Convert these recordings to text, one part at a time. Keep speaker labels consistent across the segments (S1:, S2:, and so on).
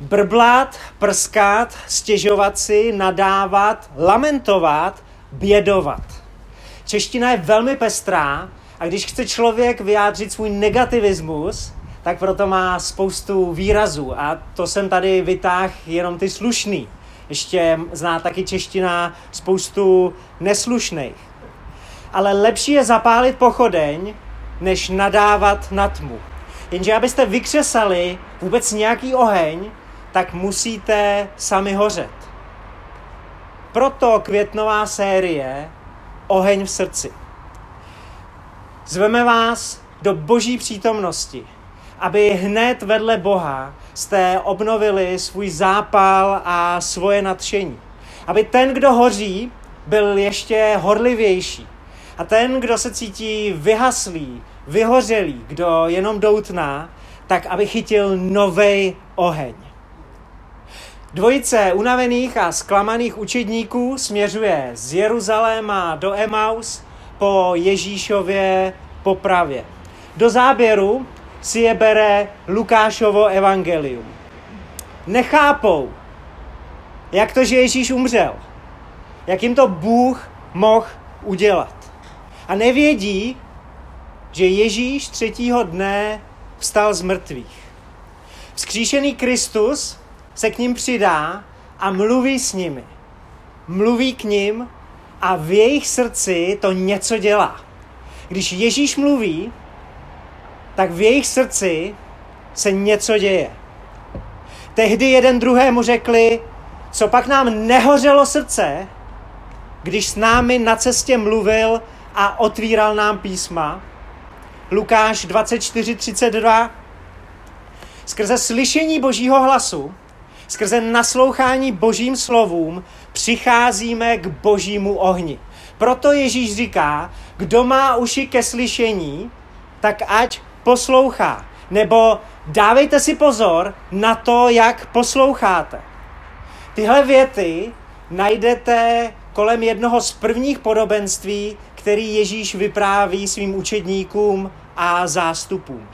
S1: Brblat, prskat, stěžovat si, nadávat, lamentovat, bědovat. Čeština je velmi pestrá a když chce člověk vyjádřit svůj negativismus, tak proto má spoustu výrazů a to jsem tady vytáhl jenom ty slušný. Ještě zná taky čeština spoustu neslušných. Ale lepší je zapálit pochodeň, než nadávat na tmu. Jenže abyste vykřesali vůbec nějaký oheň, tak musíte sami hořet. Proto květnová série Oheň v srdci. Zveme vás do boží přítomnosti, aby hned vedle Boha jste obnovili svůj zápal a svoje nadšení. Aby ten, kdo hoří, byl ještě horlivější. A ten, kdo se cítí vyhaslý, vyhořelý, kdo jenom doutná, tak aby chytil nový oheň. Dvojice unavených a zklamaných učedníků směřuje z Jeruzaléma do Emaus po Ježíšově popravě. Do záběru si je bere Lukášovo evangelium. Nechápou, jak to, že Ježíš umřel. Jak jim to Bůh mohl udělat. A nevědí, že Ježíš třetího dne vstal z mrtvých. Vzkříšený Kristus se k ním přidá a mluví s nimi. Mluví k ním a v jejich srdci to něco dělá. Když Ježíš mluví, tak v jejich srdci se něco děje. Tehdy jeden druhému řekli, co pak nám nehořelo srdce, když s námi na cestě mluvil a otvíral nám písma. Lukáš 24.32 Skrze slyšení božího hlasu skrze naslouchání božím slovům přicházíme k božímu ohni. Proto Ježíš říká, kdo má uši ke slyšení, tak ať poslouchá. Nebo dávejte si pozor na to, jak posloucháte. Tyhle věty najdete kolem jednoho z prvních podobenství, který Ježíš vypráví svým učedníkům a zástupům.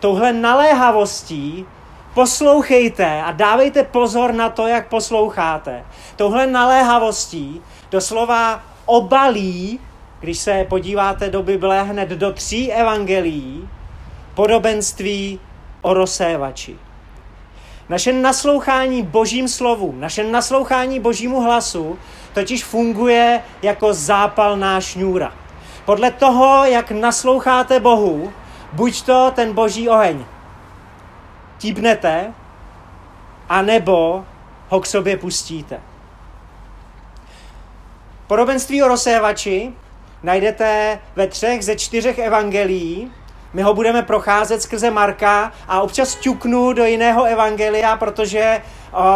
S1: Touhle naléhavostí Poslouchejte a dávejte pozor na to, jak posloucháte. Touhle naléhavostí doslova obalí, když se podíváte do Bible hned do tří evangelií, podobenství o rozsévači. Naše naslouchání božím slovům, naše naslouchání božímu hlasu totiž funguje jako zápalná šňůra. Podle toho, jak nasloucháte Bohu, buď to ten boží oheň típnete, anebo ho k sobě pustíte. Podobenství o rozsévači najdete ve třech ze čtyřech evangelií. My ho budeme procházet skrze Marka a občas ťuknu do jiného evangelia, protože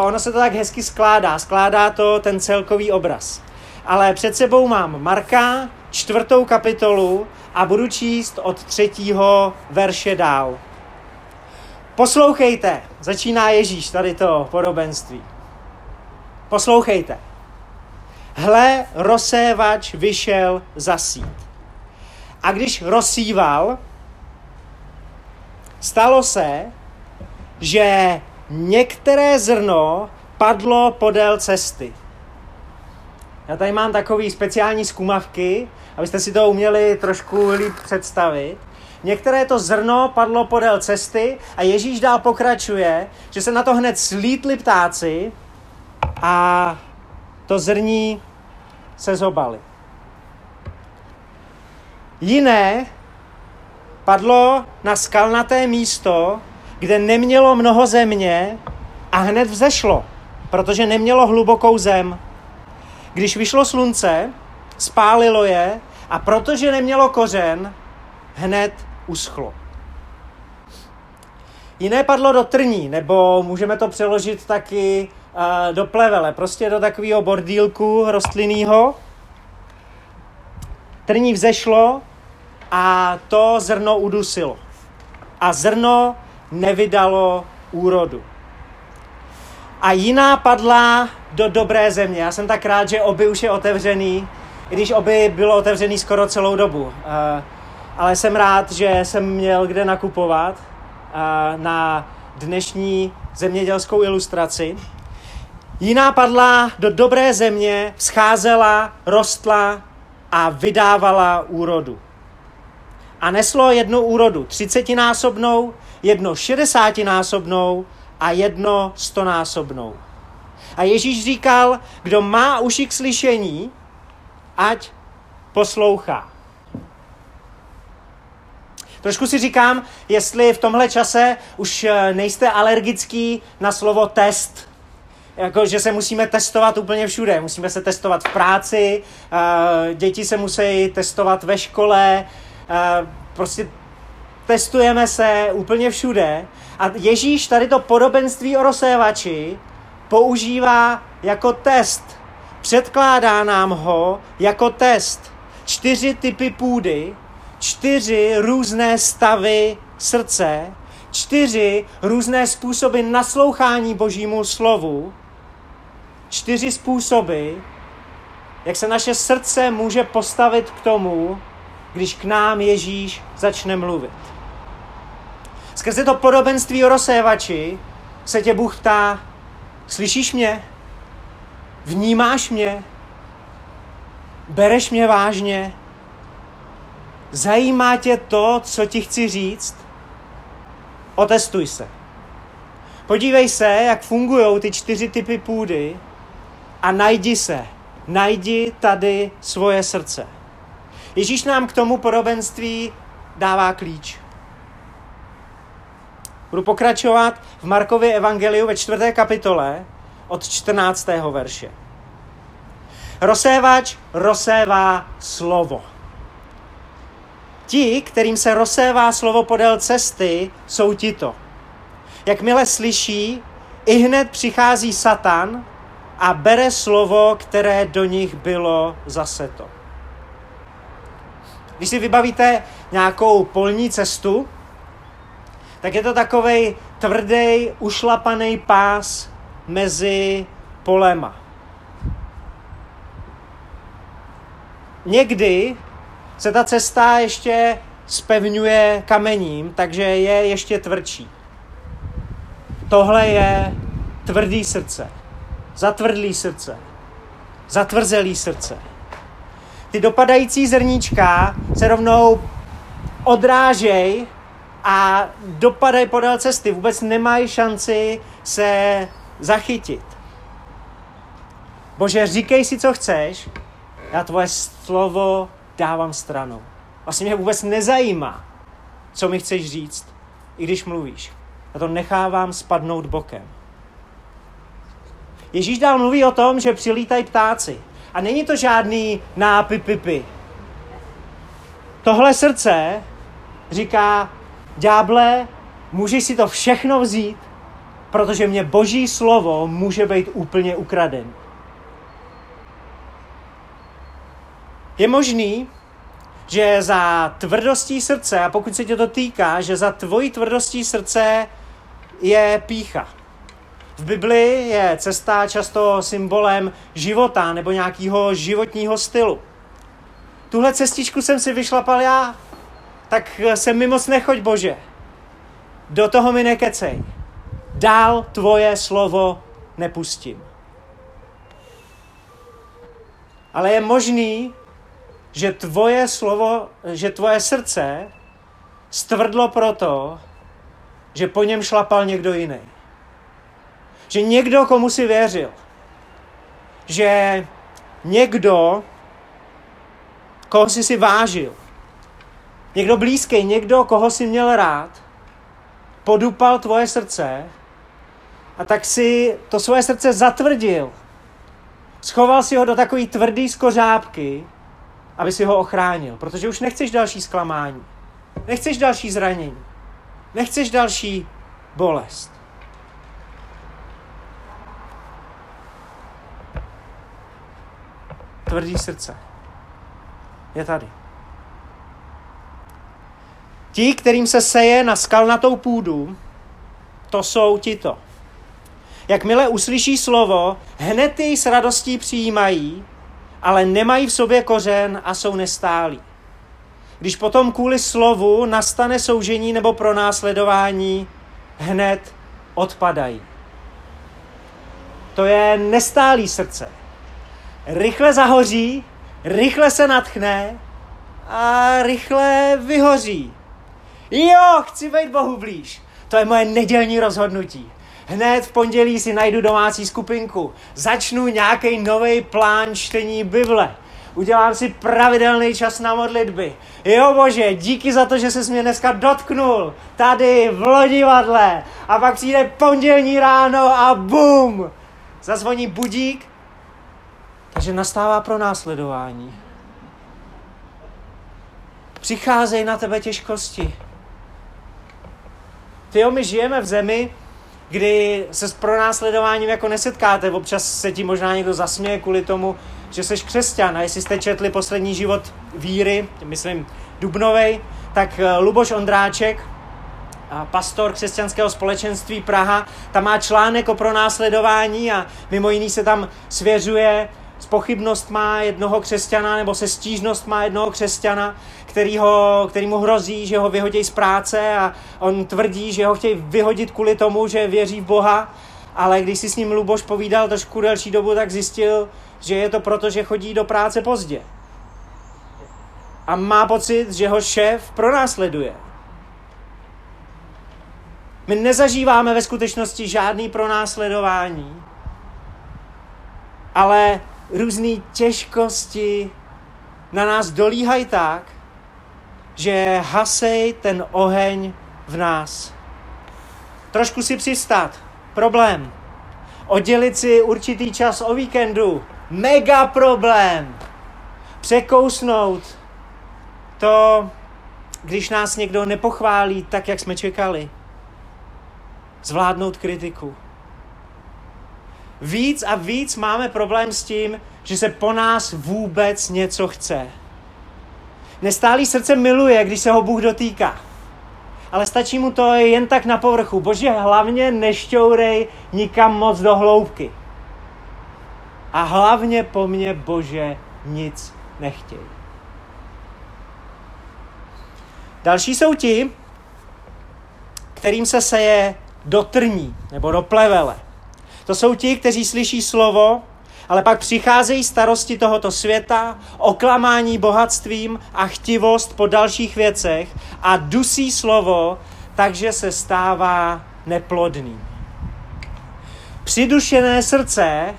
S1: ono se to tak hezky skládá. Skládá to ten celkový obraz. Ale před sebou mám Marka, čtvrtou kapitolu a budu číst od třetího verše dál. Poslouchejte, začíná Ježíš tady to podobenství. Poslouchejte. Hle, rozsévač vyšel zasít. A když rozsíval, stalo se, že některé zrno padlo podél cesty. Já tady mám takový speciální zkumavky, abyste si to uměli trošku líp představit. Některé to zrno padlo podél cesty a Ježíš dál pokračuje, že se na to hned slítli ptáci a to zrní se zobali. Jiné padlo na skalnaté místo, kde nemělo mnoho země a hned vzešlo, protože nemělo hlubokou zem. Když vyšlo slunce, spálilo je a protože nemělo kořen, hned uschlo. Jiné padlo do trní, nebo můžeme to přeložit taky uh, do plevele, prostě do takového bordílku rostlinného. Trní vzešlo a to zrno udusilo. A zrno nevydalo úrodu. A jiná padla do dobré země. Já jsem tak rád, že oby už je otevřený, i když oby bylo otevřený skoro celou dobu. Uh, ale jsem rád, že jsem měl kde nakupovat na dnešní zemědělskou ilustraci. Jiná padla do dobré země, scházela, rostla a vydávala úrodu. A neslo jednu úrodu třicetinásobnou, jedno šedesátinásobnou a jedno stonásobnou. A Ježíš říkal, kdo má uši k slyšení, ať poslouchá. Trošku si říkám, jestli v tomhle čase už eh, nejste alergický na slovo test. Jako, že se musíme testovat úplně všude. Musíme se testovat v práci, eh, děti se musí testovat ve škole, eh, prostě testujeme se úplně všude. A Ježíš tady to podobenství o rozsévači používá jako test. Předkládá nám ho jako test. Čtyři typy půdy, čtyři různé stavy srdce, čtyři různé způsoby naslouchání Božímu slovu, čtyři způsoby, jak se naše srdce může postavit k tomu, když k nám Ježíš začne mluvit. Skrze to podobenství o rozsévači se tě Bůh ptá, slyšíš mě? Vnímáš mě? Bereš mě vážně? Zajímá tě to, co ti chci říct? Otestuj se. Podívej se, jak fungují ty čtyři typy půdy a najdi se. Najdi tady svoje srdce. Ježíš nám k tomu podobenství dává klíč. Budu pokračovat v Markově evangeliu ve čtvrté kapitole od 14. verše. Rozsévač rozsévá slovo. Ti, kterým se rozsévá slovo podél cesty, jsou tito. Jakmile slyší, i hned přichází Satan a bere slovo, které do nich bylo zaseto. Když si vybavíte nějakou polní cestu, tak je to takový tvrdý, ušlapaný pás mezi polema. Někdy se ta cesta ještě spevňuje kamením, takže je ještě tvrdší. Tohle je tvrdý srdce, zatvrdlý srdce, zatvrzelý srdce. Ty dopadající zrníčka se rovnou odrážej a dopadají podél cesty. Vůbec nemají šanci se zachytit. Bože, říkej si, co chceš, já tvoje slovo dávám stranou. Vlastně mě vůbec nezajímá, co mi chceš říct, i když mluvíš. Já to nechávám spadnout bokem. Ježíš dál mluví o tom, že přilítají ptáci. A není to žádný nápipipi. Tohle srdce říká, ďáble, můžeš si to všechno vzít, protože mě boží slovo může být úplně ukraden. Je možný, že za tvrdostí srdce, a pokud se tě to týká, že za tvojí tvrdostí srdce je pícha. V Bibli je cesta často symbolem života nebo nějakého životního stylu. Tuhle cestičku jsem si vyšlapal já, tak se mi moc nechoď, Bože. Do toho mi nekecej. Dál tvoje slovo nepustím. Ale je možný, že tvoje slovo, že tvoje srdce stvrdlo proto, že po něm šlapal někdo jiný. Že někdo, komu si věřil. Že někdo, koho jsi si vážil. Někdo blízký, někdo, koho jsi měl rád, podupal tvoje srdce a tak si to svoje srdce zatvrdil. Schoval si ho do takové tvrdé skořápky, aby si ho ochránil, protože už nechceš další zklamání, nechceš další zranění, nechceš další bolest. Tvrdý srdce je tady. Ti, kterým se seje na skalnatou půdu, to jsou tito. Jakmile uslyší slovo, hned jej s radostí přijímají, ale nemají v sobě kořen a jsou nestálí. Když potom kvůli slovu nastane soužení nebo pronásledování, hned odpadají. To je nestálý srdce. Rychle zahoří, rychle se natchne a rychle vyhoří. Jo, chci být Bohu blíž. To je moje nedělní rozhodnutí. Hned v pondělí si najdu domácí skupinku. Začnu nějaký nový plán čtení Bible. Udělám si pravidelný čas na modlitby. Jo bože, díky za to, že se mě dneska dotknul. Tady v lodivadle. A pak přijde pondělní ráno a bum! Zazvoní budík. Takže nastává pro následování. Přicházejí na tebe těžkosti. Ty my žijeme v zemi, kdy se s pronásledováním jako nesetkáte. Občas se ti možná někdo zasměje kvůli tomu, že jsi křesťan. A jestli jste četli poslední život víry, myslím Dubnovej, tak eh, Luboš Ondráček, pastor křesťanského společenství Praha, tam má článek o pronásledování a mimo jiný se tam svěřuje s pochybnost má jednoho křesťana nebo se stížnost má jednoho křesťana, který, ho, který mu hrozí, že ho vyhodí z práce a on tvrdí, že ho chtějí vyhodit kvůli tomu, že věří v Boha, ale když si s ním Luboš povídal trošku delší dobu, tak zjistil, že je to proto, že chodí do práce pozdě. A má pocit, že ho šéf pronásleduje. My nezažíváme ve skutečnosti žádný pronásledování, ale různé těžkosti na nás dolíhají tak, že hasej ten oheň v nás. Trošku si přistát. Problém. Oddělit si určitý čas o víkendu. Mega problém. Překousnout to, když nás někdo nepochválí tak, jak jsme čekali. Zvládnout kritiku. Víc a víc máme problém s tím, že se po nás vůbec něco chce. Nestálý srdce miluje, když se ho Bůh dotýká. Ale stačí mu to jen tak na povrchu. Bože, hlavně nešťourej nikam moc do hloubky. A hlavně po mně, Bože, nic nechtěj. Další jsou ti, kterým se seje do trní nebo do plevele. To jsou ti, kteří slyší slovo, ale pak přicházejí starosti tohoto světa, oklamání bohatstvím a chtivost po dalších věcech a dusí slovo, takže se stává neplodný. Přidušené srdce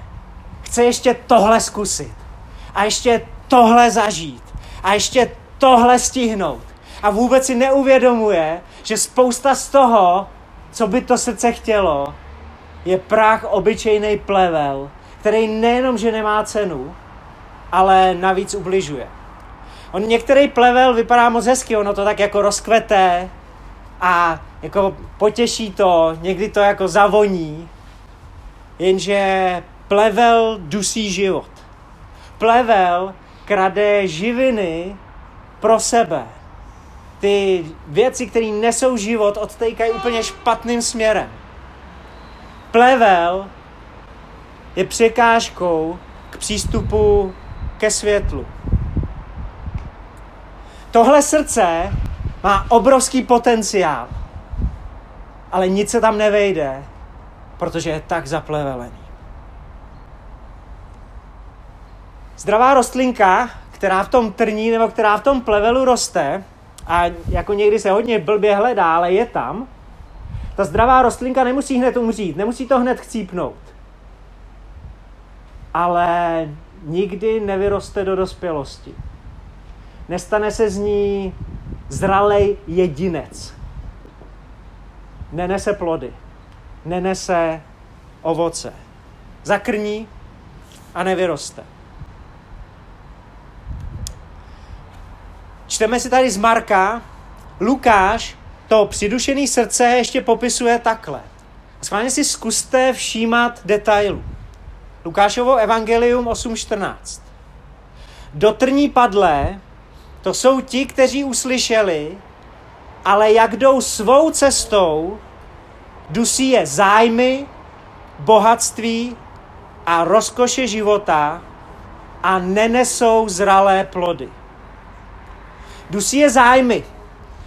S1: chce ještě tohle zkusit a ještě tohle zažít a ještě tohle stihnout. A vůbec si neuvědomuje, že spousta z toho, co by to srdce chtělo, je prach obyčejný plevel, který nejenom, že nemá cenu, ale navíc ubližuje. On některý plevel vypadá moc hezky, ono to tak jako rozkveté a jako potěší to, někdy to jako zavoní, jenže plevel dusí život. Plevel krade živiny pro sebe. Ty věci, které nesou život, odtejkají úplně špatným směrem. Plevel je překážkou k přístupu ke světlu. Tohle srdce má obrovský potenciál, ale nic se tam nevejde, protože je tak zaplevelený. Zdravá rostlinka, která v tom trní nebo která v tom plevelu roste, a jako někdy se hodně blbě hledá, ale je tam, ta zdravá rostlinka nemusí hned umřít, nemusí to hned chcípnout. Ale nikdy nevyroste do dospělosti. Nestane se z ní zralej jedinec. Nenese plody. Nenese ovoce. Zakrní a nevyroste. Čteme si tady z Marka, Lukáš to přidušený srdce ještě popisuje takhle. Schválně si zkuste všímat detailů. Lukášovo evangelium 8.14. Dotrní padlé, to jsou ti, kteří uslyšeli, ale jak jdou svou cestou, dusí je zájmy, bohatství a rozkoše života a nenesou zralé plody. Dusí je zájmy.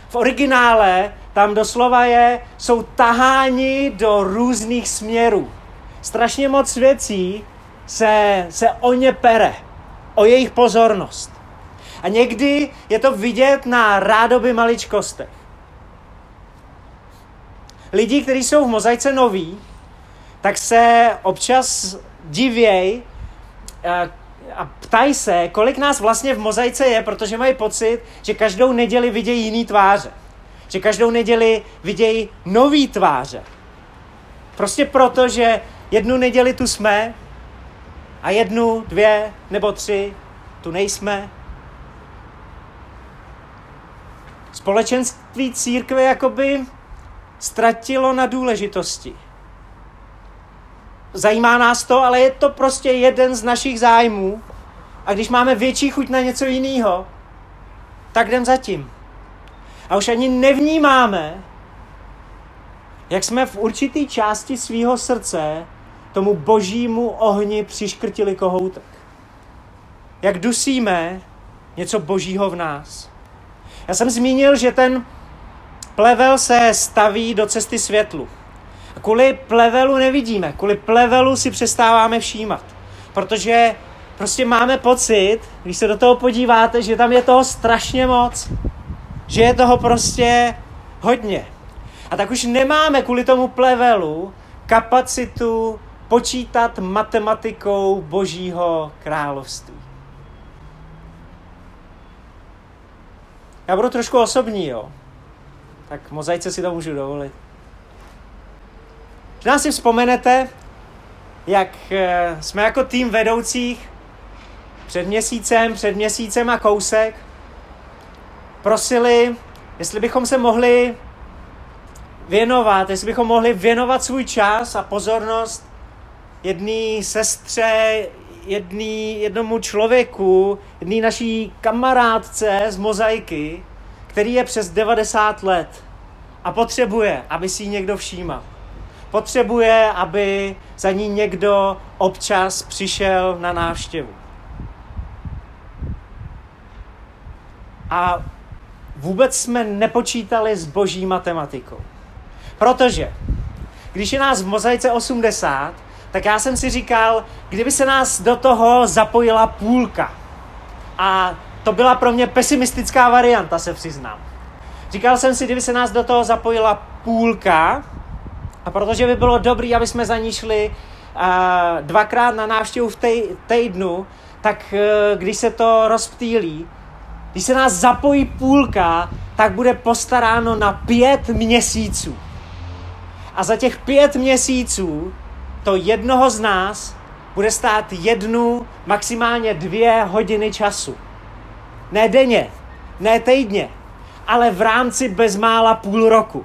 S1: V originále tam doslova je, jsou taháni do různých směrů. Strašně moc věcí se, se o ně pere, o jejich pozornost. A někdy je to vidět na rádoby maličkostech. Lidi, kteří jsou v mozaice noví, tak se občas divěj eh, a ptají se, kolik nás vlastně v mozaice je, protože mají pocit, že každou neděli vidějí jiný tváře. Že každou neděli vidějí nový tváře. Prostě proto, že jednu neděli tu jsme a jednu, dvě nebo tři tu nejsme. Společenství církve jakoby ztratilo na důležitosti. Zajímá nás to, ale je to prostě jeden z našich zájmů. A když máme větší chuť na něco jiného, tak jdem za tím. A už ani nevnímáme, jak jsme v určitý části svého srdce tomu božímu ohni přiškrtili kohoutek. Jak dusíme něco božího v nás. Já jsem zmínil, že ten plevel se staví do cesty světlu. A kvůli plevelu nevidíme, kvůli plevelu si přestáváme všímat. Protože prostě máme pocit, když se do toho podíváte, že tam je toho strašně moc. Že je toho prostě hodně. A tak už nemáme kvůli tomu plevelu kapacitu počítat matematikou Božího království. Já budu trošku osobní, jo. Tak mozaice si to můžu dovolit. Možná si vzpomenete, jak eh, jsme jako tým vedoucích před měsícem, před měsícem a kousek prosili, jestli bychom se mohli věnovat, jestli bychom mohli věnovat svůj čas a pozornost jedné sestře, jedný, jednomu člověku, jedné naší kamarádce z mozaiky, který je přes 90 let a potřebuje, aby si ji někdo všímal. Potřebuje, aby za ní někdo občas přišel na návštěvu. A vůbec jsme nepočítali s boží matematikou. Protože když je nás v mozaice 80, tak já jsem si říkal, kdyby se nás do toho zapojila půlka. A to byla pro mě pesimistická varianta, se přiznám. Říkal jsem si, kdyby se nás do toho zapojila půlka, a protože by bylo dobré, aby jsme za ní šli uh, dvakrát na návštěvu v tej, týdnu, tak uh, když se to rozptýlí, když se nás zapojí půlka, tak bude postaráno na pět měsíců. A za těch pět měsíců to jednoho z nás bude stát jednu, maximálně dvě hodiny času. Ne denně, ne týdně, ale v rámci bezmála půl roku.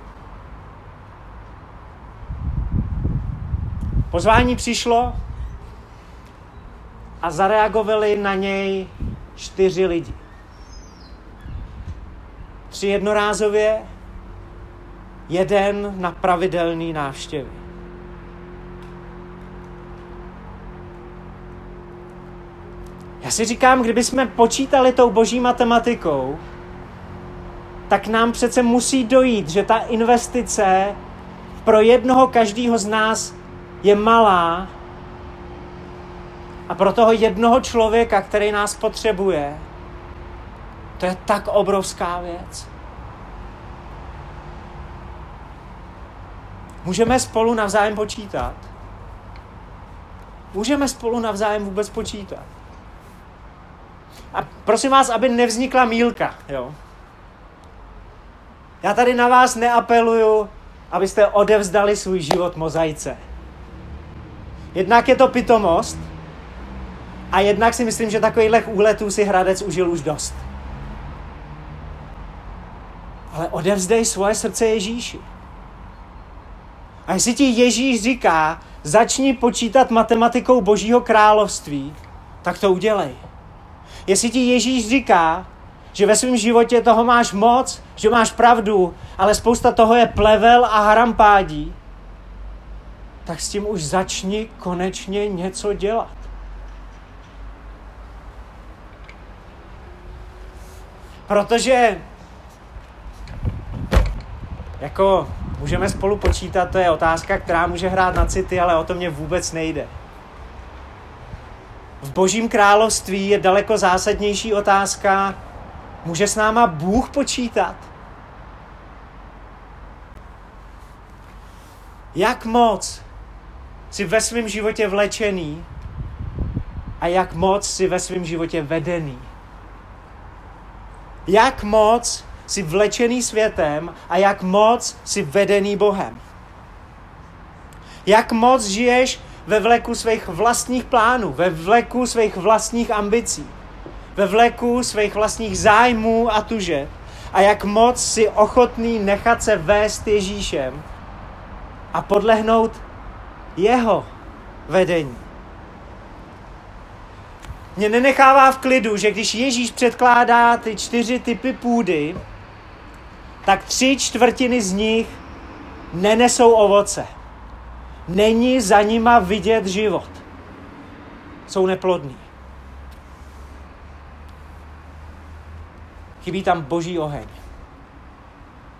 S1: Pozvání přišlo a zareagovali na něj čtyři lidi. Tři jednorázově, jeden na pravidelný návštěvy. Já si říkám, kdyby jsme počítali tou boží matematikou, tak nám přece musí dojít, že ta investice pro jednoho každého z nás je malá a pro toho jednoho člověka, který nás potřebuje, to je tak obrovská věc. Můžeme spolu navzájem počítat? Můžeme spolu navzájem vůbec počítat? A prosím vás, aby nevznikla mílka, jo. Já tady na vás neapeluju, abyste odevzdali svůj život mozaice. Jednak je to pitomost a jednak si myslím, že takovýchhle úletů si Hradec užil už dost. Ale odevzdej svoje srdce Ježíši. A jestli ti Ježíš říká, začni počítat matematikou Božího království, tak to udělej. Jestli ti Ježíš říká, že ve svém životě toho máš moc, že máš pravdu, ale spousta toho je plevel a harampádí, tak s tím už začni konečně něco dělat. Protože Jako můžeme spolu počítat, to je otázka, která může hrát na city, ale o to mě vůbec nejde. V božím království je daleko zásadnější otázka, může s náma Bůh počítat? Jak moc jsi ve svém životě vlečený a jak moc jsi ve svém životě vedený? Jak moc jsi vlečený světem a jak moc jsi vedený Bohem? Jak moc žiješ ve vleku svých vlastních plánů, ve vleku svých vlastních ambicí, ve vleku svých vlastních zájmů a tuže a jak moc si ochotný nechat se vést Ježíšem a podlehnout jeho vedení. Mě nenechává v klidu, že když Ježíš předkládá ty čtyři typy půdy, tak tři čtvrtiny z nich nenesou ovoce. Není za nima vidět život. Jsou neplodní. Chybí tam boží oheň.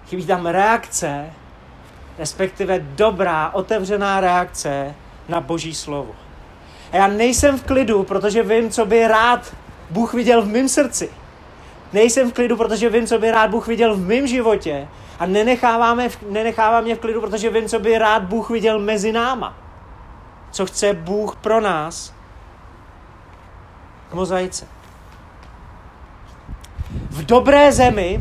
S1: Chybí tam reakce, respektive dobrá, otevřená reakce na boží slovo. A já nejsem v klidu, protože vím, co by rád Bůh viděl v mém srdci. Nejsem v klidu, protože vím, co by rád Bůh viděl v mém životě. A nenecháváme, nenechává mě v klidu, protože vím, co by rád Bůh viděl mezi náma. Co chce Bůh pro nás k mozaice. V dobré zemi,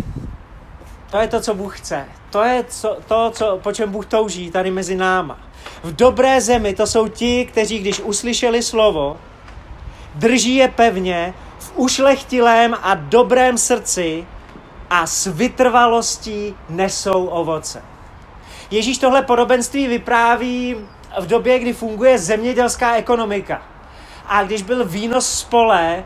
S1: to je to, co Bůh chce. To je co, to, co, po čem Bůh touží tady mezi náma. V dobré zemi to jsou ti, kteří, když uslyšeli slovo, drží je pevně v ušlechtilém a dobrém srdci a s vytrvalostí nesou ovoce. Ježíš tohle podobenství vypráví v době, kdy funguje zemědělská ekonomika. A když byl výnos z pole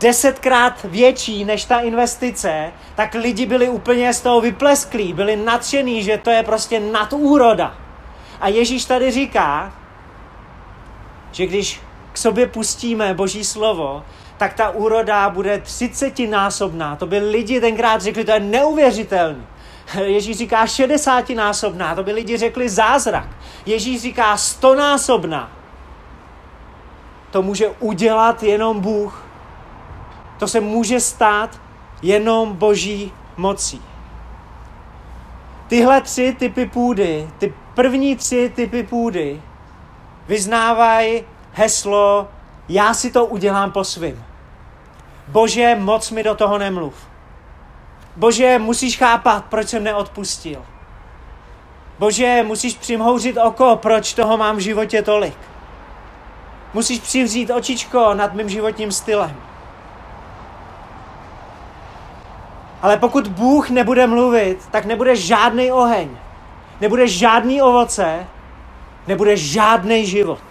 S1: desetkrát větší než ta investice, tak lidi byli úplně z toho vyplesklí, byli nadšení, že to je prostě nadúroda. A Ježíš tady říká, že když k sobě pustíme Boží slovo, tak ta úroda bude třicetinásobná. To by lidi tenkrát řekli, to je neuvěřitelný. Ježíš říká 60 násobná, to by lidi řekli zázrak. Ježíš říká stonásobná. To může udělat jenom Bůh. To se může stát jenom boží mocí. Tyhle tři typy půdy, ty první tři typy půdy, vyznávají heslo já si to udělám po svým. Bože, moc mi do toho nemluv. Bože, musíš chápat, proč jsem neodpustil. Bože, musíš přimhouřit oko, proč toho mám v životě tolik. Musíš přivřít očičko nad mým životním stylem. Ale pokud Bůh nebude mluvit, tak nebude žádný oheň, nebude žádný ovoce, nebude žádný život.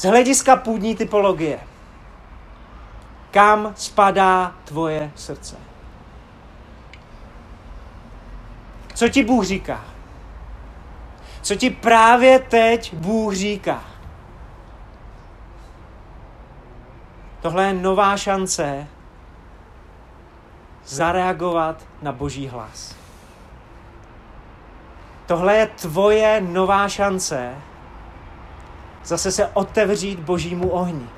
S1: Z hlediska půdní typologie. Kam spadá tvoje srdce? Co ti Bůh říká? Co ti právě teď Bůh říká? Tohle je nová šance zareagovat na Boží hlas. Tohle je tvoje nová šance zase se otevřít Božímu ohni.